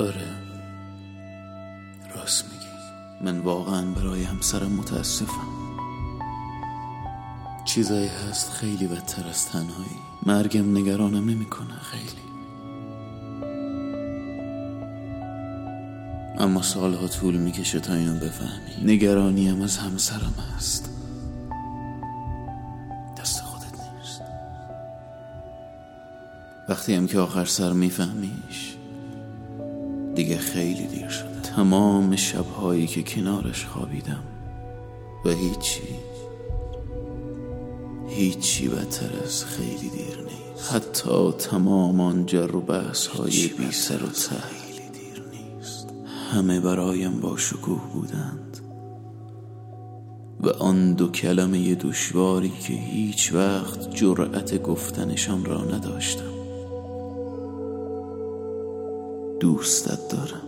آره. راست میگی. من واقعا برای همسرم متاسفم. چیزایی هست خیلی بدتر از تنهایی. مرگم نگرانم نمی‌کنه. خیلی. اما سالها طول می‌کشه تا اینو بفهمی. نگرانیم از همسرم هست. دست خودت نیست. وقتی هم که آخر سر میفهمیش دیگه خیلی دیر شده تمام شبهایی که کنارش خوابیدم و هیچی هیچی بدتر از خیلی دیر نیست. حتی تمام آن جر و بحث های بی سر و ته. همه برایم با شکوه بودند. و آن دو کلمه دشواری که هیچ وقت جرأت گفتنشان را نداشتم. دوستت دارم.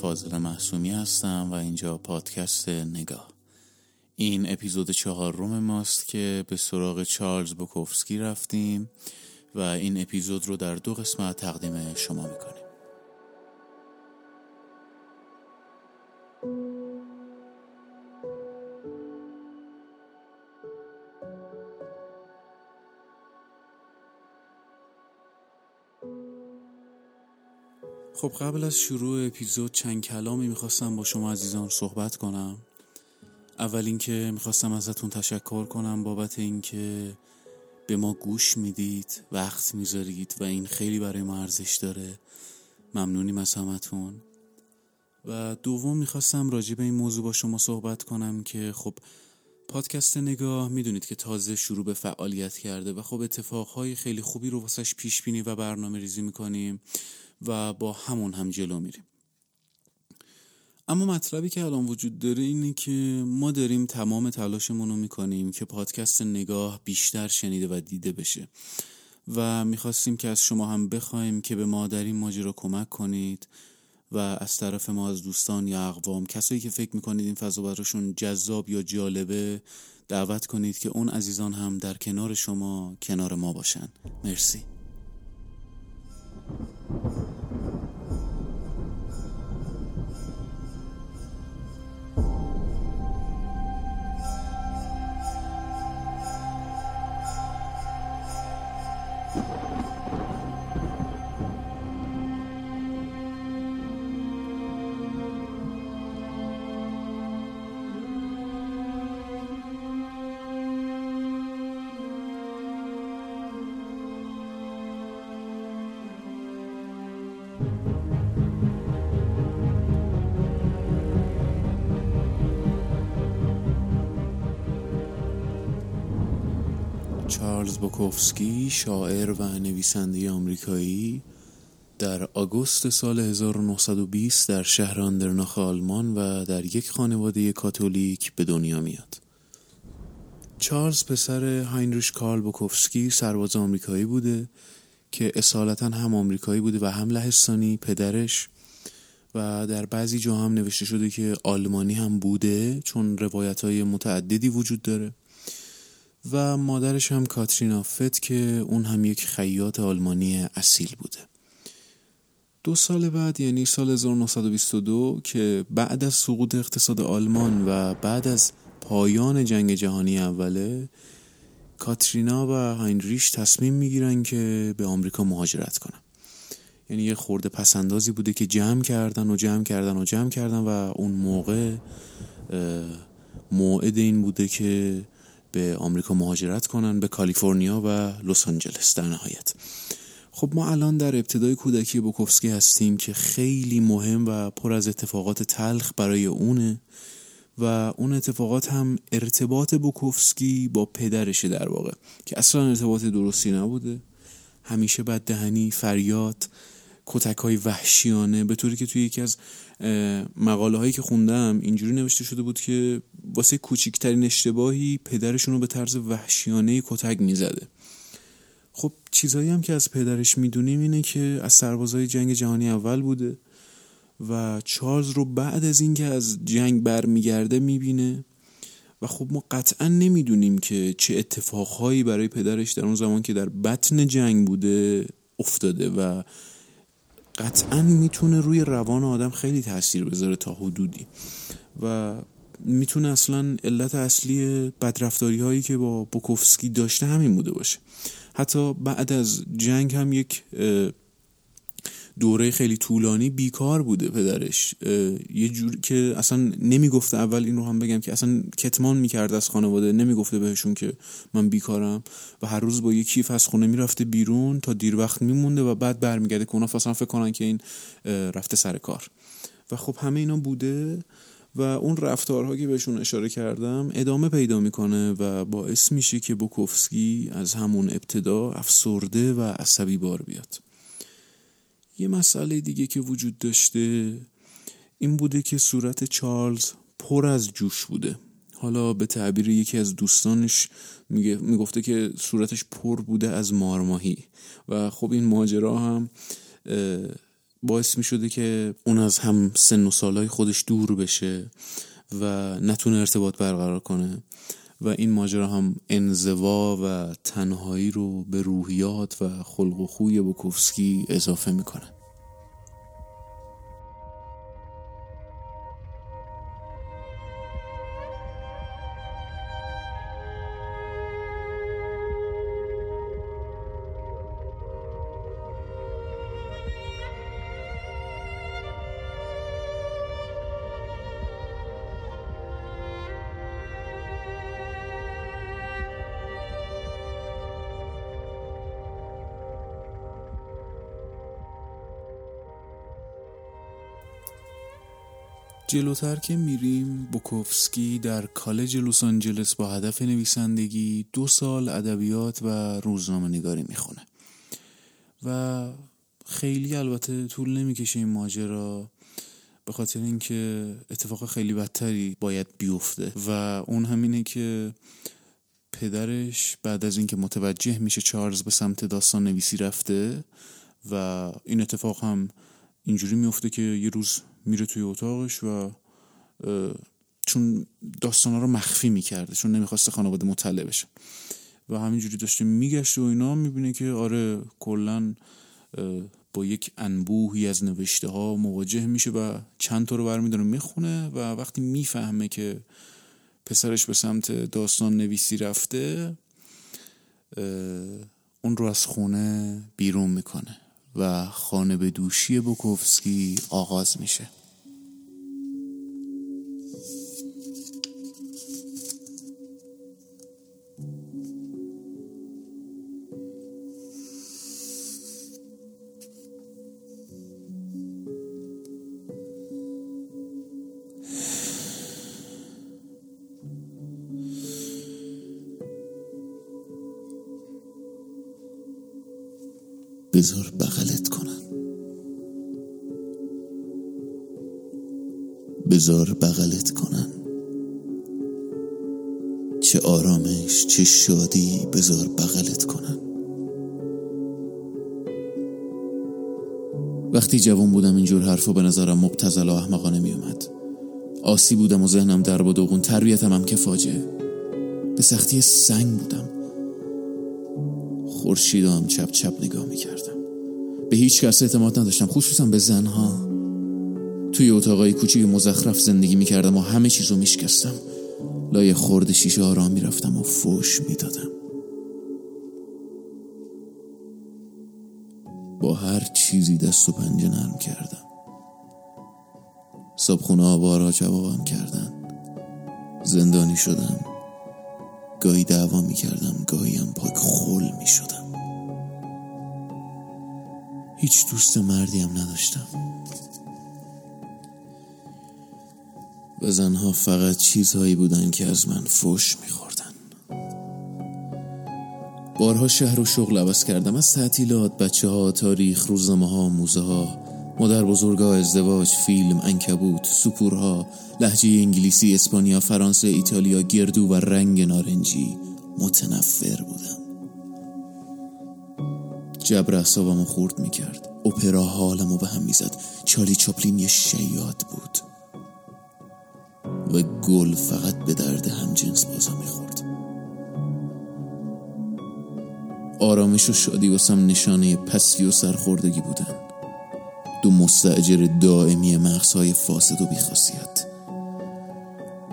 فاضل محسومی هستم و اینجا پادکست نگاه. این اپیزود چهار روم ماست که به سراغ چارلز بوکوفسکی رفتیم و این اپیزود رو در دو قسمت تقدیم شما می‌کنیم. خب قبل از شروع اپیزود چند کلامی می‌خواستم با شما عزیزان صحبت کنم. اول اینکه می‌خواستم ازتون تشکر کنم بابت اینکه به ما گوش می‌دید وقت می‌ذارید و این خیلی برای ما ارزش داره. ممنونیم از همتون. و دوم می‌خواستم راجع به این موضوع با شما صحبت کنم که خب پادکست نگاه می‌دونید که تازه شروع به فعالیت کرده و خب اتفاقهای خیلی خوبی رو واسش پیش بینی و برنامه ریزی می‌کنیم. و با همون هم جلو میریم. اما مطلبی که الان وجود داره اینه که ما داریم تمام تلاشمون رو می‌کنیم که پادکست نگاه بیشتر شنیده و دیده بشه. و می‌خواستیم که از شما هم بخوایم که به ما در این ماجرا کمک کنید و از طرف ما از دوستان یا اقوام کسایی که فکر می‌کنید این فضا براشون جذاب یا جالبه دعوت کنید که اون عزیزان هم در کنار شما کنار ما باشن. مرسی. you چارلز بوکوفسکی شاعر و نویسنده آمریکایی در آگوست سال 1920 در شهر اندرناخ آلمان و در یک خانواده کاتولیک به دنیا میاد. چارلز پسر هاینریش کارل بوکوفسکی سرباز آمریکایی بوده که اصالتا هم آمریکایی بوده و هم لهستانی پدرش و در بعضی جا هم نوشته شده که آلمانی هم بوده چون روایت های متعددی وجود داره و مادرش هم کاترینا فت که اون هم یک خیاط آلمانی اصیل بوده. دو سال بعد یعنی سال 1922 که بعد از سقوط اقتصاد آلمان و بعد از پایان جنگ جهانی اوله کاترینا و هاینریش تصمیم می‌گیرن که به آمریکا مهاجرت کنن. یعنی یه خورده پسندازی بوده که جمع کردن و جمع کردن و جمع کردن و اون موقع موعد این بوده که به آمریکا مهاجرت کنن به کالیفرنیا و لس آنجلس در نهایت. خب ما الان در ابتدای کودکی بوکوفسکی هستیم که خیلی مهم و پر از اتفاقات تلخ برای اونه و اون اتفاقات هم ارتباط بوکوفسکی با پدرشه در واقع که اصلا ارتباط درستی نبوده. همیشه بددهنی فریاد کتک های وحشیانه به طوری که توی یکی از مقاله هایی که خوندم اینجوری نوشته شده بود که واسه کوچکترین اشتباهی پدرشون رو به طرز وحشیانه کتک می‌زده. خب چیزهایی هم که از پدرش می‌دونیم اینه که از سربازای جنگ جهانی اول بوده و چارلز رو بعد از اینکه از جنگ برمیگرده می‌بینه و خب ما قطعا نمی‌دونیم که چه اتفاقهایی برای پدرش در اون زمان که در بطن جنگ بوده افتاده و قطعا می‌تونه روی روان آدم خیلی تاثیر بذاره تا حدودی. و می‌تونه اصلا علت اصلی بدرفتاری هایی که با بوکوفسکی داشته همین بوده باشه. حتی بعد از جنگ هم یک دوره خیلی طولانی بیکار بوده پدرش. یه جور که اصلا نمی‌گفته اول این رو هم بگم که اصلا کتمان می‌کرده از خانواده نمی‌گفته بهشون که من بیکارم. و هر روز با یه کیف از خونه می‌رفته بیرون تا دیر وقت میمونده و بعد برمیگرده که اونا اصلا فکر کنن که این رفته سر کار. و خب همه اینا بوده و اون رفتارها که بهشون اشاره کردم ادامه پیدا می‌کنه و باعث میشه که بوکوفسکی از همون ابتدا افسرده و عصبی بار بیاد. یه مسئله دیگه که وجود داشته این بوده که صورت چارلز پر از جوش بوده. حالا به تعبیر یکی از دوستانش میگه می‌گفته که صورتش پر بوده از مارماهی. و خب این ماجرا هم باعث می شده که اون از هم سن و سالهای خودش دور بشه و نتونه ارتباط برقرار کنه. و این ماجرا هم انزوا و تنهایی رو به روحیات و خلق و خوی بوکوفسکی اضافه می‌کنه. جلوتر که میریم بوکوفسکی در کالج لس آنجلس با هدف نویسندگی دو سال ادبیات و روزنامه نگاری می‌خونه. و خیلی البته طول نمی‌کشه این ماجرا به خاطر اینکه اتفاق خیلی بدتری باید بیفته. و اون همینه که پدرش بعد از اینکه متوجه میشه چارلز به سمت داستان نویسی رفته و این اتفاق هم اینجوری میفته که یه روز میره توی اتاقش و چون داستانا رو مخفی می‌کرده چون نمی‌خواسته خانواده مطلع بشه. و همینجوری داشته میگشته و اینا می‌بینه که آره کلا با یک انبوهی از نوشته ها مواجه میشه و چند تا رو برمیداره می‌خونه و وقتی می‌فهمه که پسرش به سمت داستان نویسی رفته اون رو از خونه بیرون می‌کنه. و خانه به دوشی بوکوفسکی آغاز میشه. بذار بغلت کنن بذار بغلت کنن چه آرامش چه شادی بذار بغلت کنن وقتی جوان بودم اینجور حرفا به نظرم مبتزل و احمقانه می اومد آسی بودم و ذهنم در و دوغون تربیتم هم که فاجعه به سختی سنگ بودم. خورشید هم چپ چپ نگاه می‌کردم. به هیچ کس اعتماد نداشتم خصوصا به زنها. توی اتاقای کوچیک مزخرف زندگی می‌کردم و همه چیزو میشکستم. لای خورد شیشه آرام می‌رفتم و فوش می‌دادم. با هر چیزی دست و پنجه نرم کردم. صابخونه ها بارها جوابم کردن. زندانی شدم. گاهی دعوا می‌کردم گاهی هم پاک خول می‌شدم. هیچ دوست مردی هم نداشتم. و زنها فقط چیزهایی بودن که از من فوش میخوردن. بارها شهر و شغل عوض کردم. از تعطیلات بچه ها تاریخ روزنامه ها موزه ها مادر بزرگا ازدواج فیلم انکبوت سپورها لحجه انگلیسی اسپانیا فرانسه ایتالیا گردو و رنگ نارنجی متنفر بودم. جبر اعصابمو خورد می‌کرد. اپرا حالمو به هم می‌زد. چالی چاپلین یه شیاد بود. و گل فقط به درد هم جنس بازا می‌خورد. آرامش و شادی واسم نشانه پستی و سرخوردگی بودن. دو مستعجر دائمی مغزهای فاسد و بیخاصیت.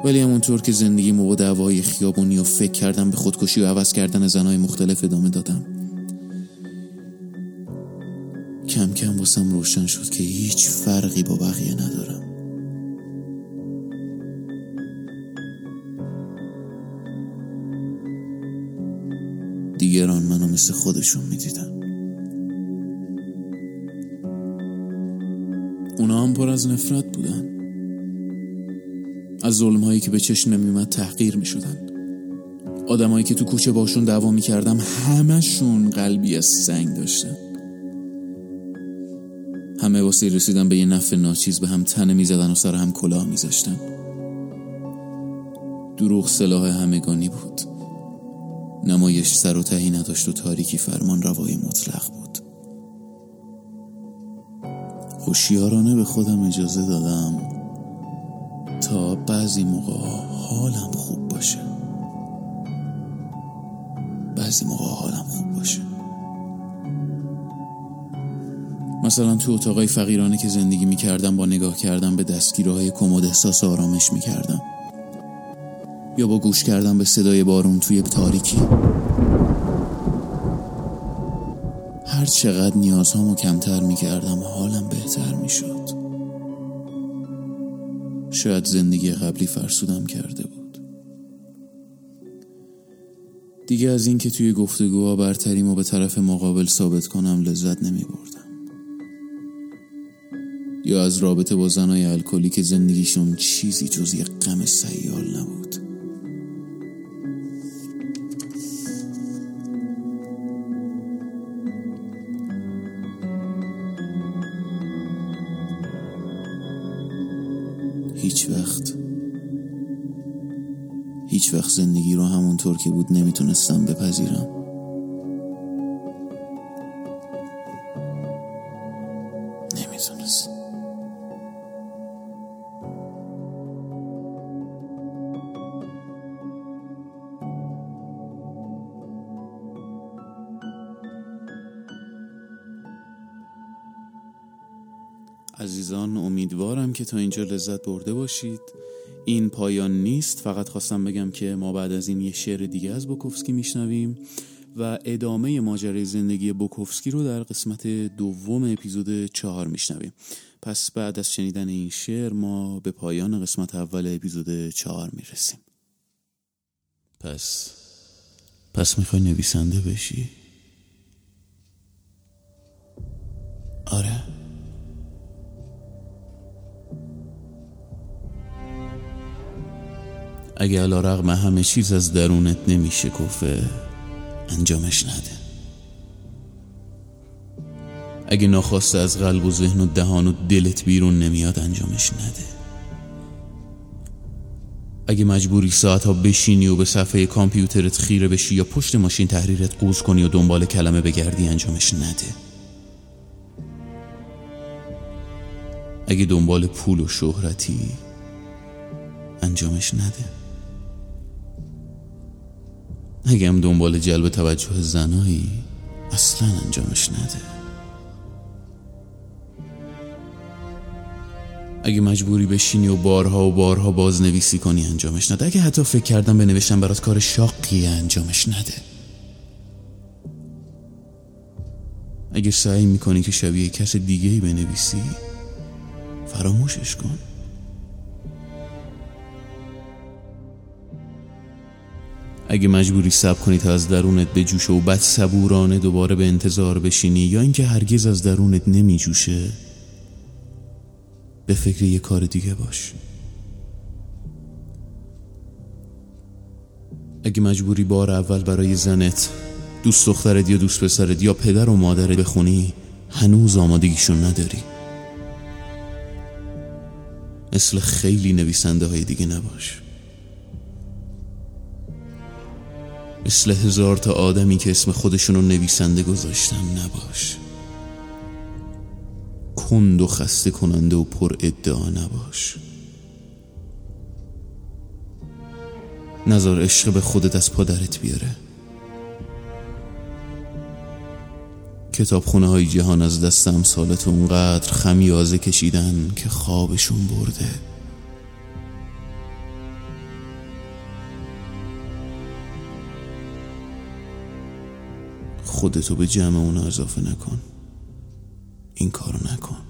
ولی همونطور که زندگی با دعوای خیابونی و فکر کردم به خودکشی و عوض کردن زنهای مختلف ادامه دادم. کم کم واسم روشن شد که هیچ فرقی با بقیه ندارم. دیگران منو مثل خودشون می‌دیدن. پر از نفرت بودن. از ظلم هایی که به چشم نمیومد تحقیر می‌شدن. آدمایی که تو کوچه باشون دعوا می‌کردم همشون قلبی از سنگ داشتن. همه واسه رسیدن به یه نفع ناچیز به هم تنه می‌زدن و سر هم کلاه میذاشتن. دروغ سلاح همگانی بود. نمایش سر و تهی نداشت و تاریکی فرمان روای مطلق بود. خوشیارانه به خودم اجازه دادم تا بعضی موقع حالم خوب باشه. بعضی موقع حالم خوب باشه. مثلا تو اتاقای فقیرانه که زندگی می‌کردم با نگاه کردم به دستگیرهای کمد احساس آرامش می‌کردم. یا با گوش کردم به صدای بارون توی تاریکی. هر چقدر نیازهامو کمتر می‌کردم حالم بهتر می‌شد. شاید زندگی قبلی فرسودم کرده بود. دیگه از اینکه توی گفتگوها برتریم و به طرف مقابل ثابت کنم لذت نمی بردم یا از رابطه با زنای الکلی که زندگیشون چیزی جز یه غم سیال نبود. هیچ وقت. هیچ وقت زندگی رو همونطور که بود نمی‌تونستم بپذیرم. عزیزان امیدوارم که تا اینجا لذت برده باشید. این پایان نیست. فقط خواستم بگم که ما بعد از این یه شعر دیگه از بوکوفسکی میشنویم و ادامه ماجرای زندگی بوکوفسکی رو در قسمت دوم اپیزود چهار میشنویم. پس بعد از شنیدن این شعر ما به پایان قسمت اول اپیزود چهار می‌رسیم. پس پس می‌خوای نویسنده بشی؟ اگه علا رغم همه چیز از درونت نمیشه کفه انجامش نده. اگه ناخواسته از قلب و ذهن و دهان و دلت بیرون نمیاد انجامش نده. اگه مجبوری ساعتها بشینی و به صفحه کامپیوترت خیره بشی یا پشت ماشین تحریرت قوز کنی و دنبال کلمه بگردی انجامش نده. اگه دنبال پول و شهرتی انجامش نده. اگه هم دنبال جلب توجه زنایی اصلا انجامش نده. اگه مجبوری بشینی و بارها و بارها بازنویسی کنی انجامش نده. اگه حتی فکر کردم بنوشتن برات کار شاقی انجامش نده. اگه سعی می‌کنی که شبیه کس دیگه ای بنویسی فراموشش کن. اگه مجبوری سب کنی تا از درونت بجوشه و بعد صبورانه دوباره به انتظار بشینی یا اینکه هرگز از درونت نمی جوشه به فکر یه کار دیگه باش. اگه مجبوری بار اول برای زنت دوست دخترت یا دوست پسرت یا پدر و مادرت بخونی هنوز آمادگیشون نداری. مثل خیلی نویسنده های دیگه نباش. مثل هزار تا آدمی که اسم خودشونو نویسنده گذاشتن نباش. کند و خسته کننده و پر ادعا نباش. نظر عشق به خودت از پادرت بیاره. کتابخونه های جهان از دست امثالت اونقدر خمیازه کشیدن که خوابشون برده. خودتو به جمع اون اضافه نکن. این کارو نکن.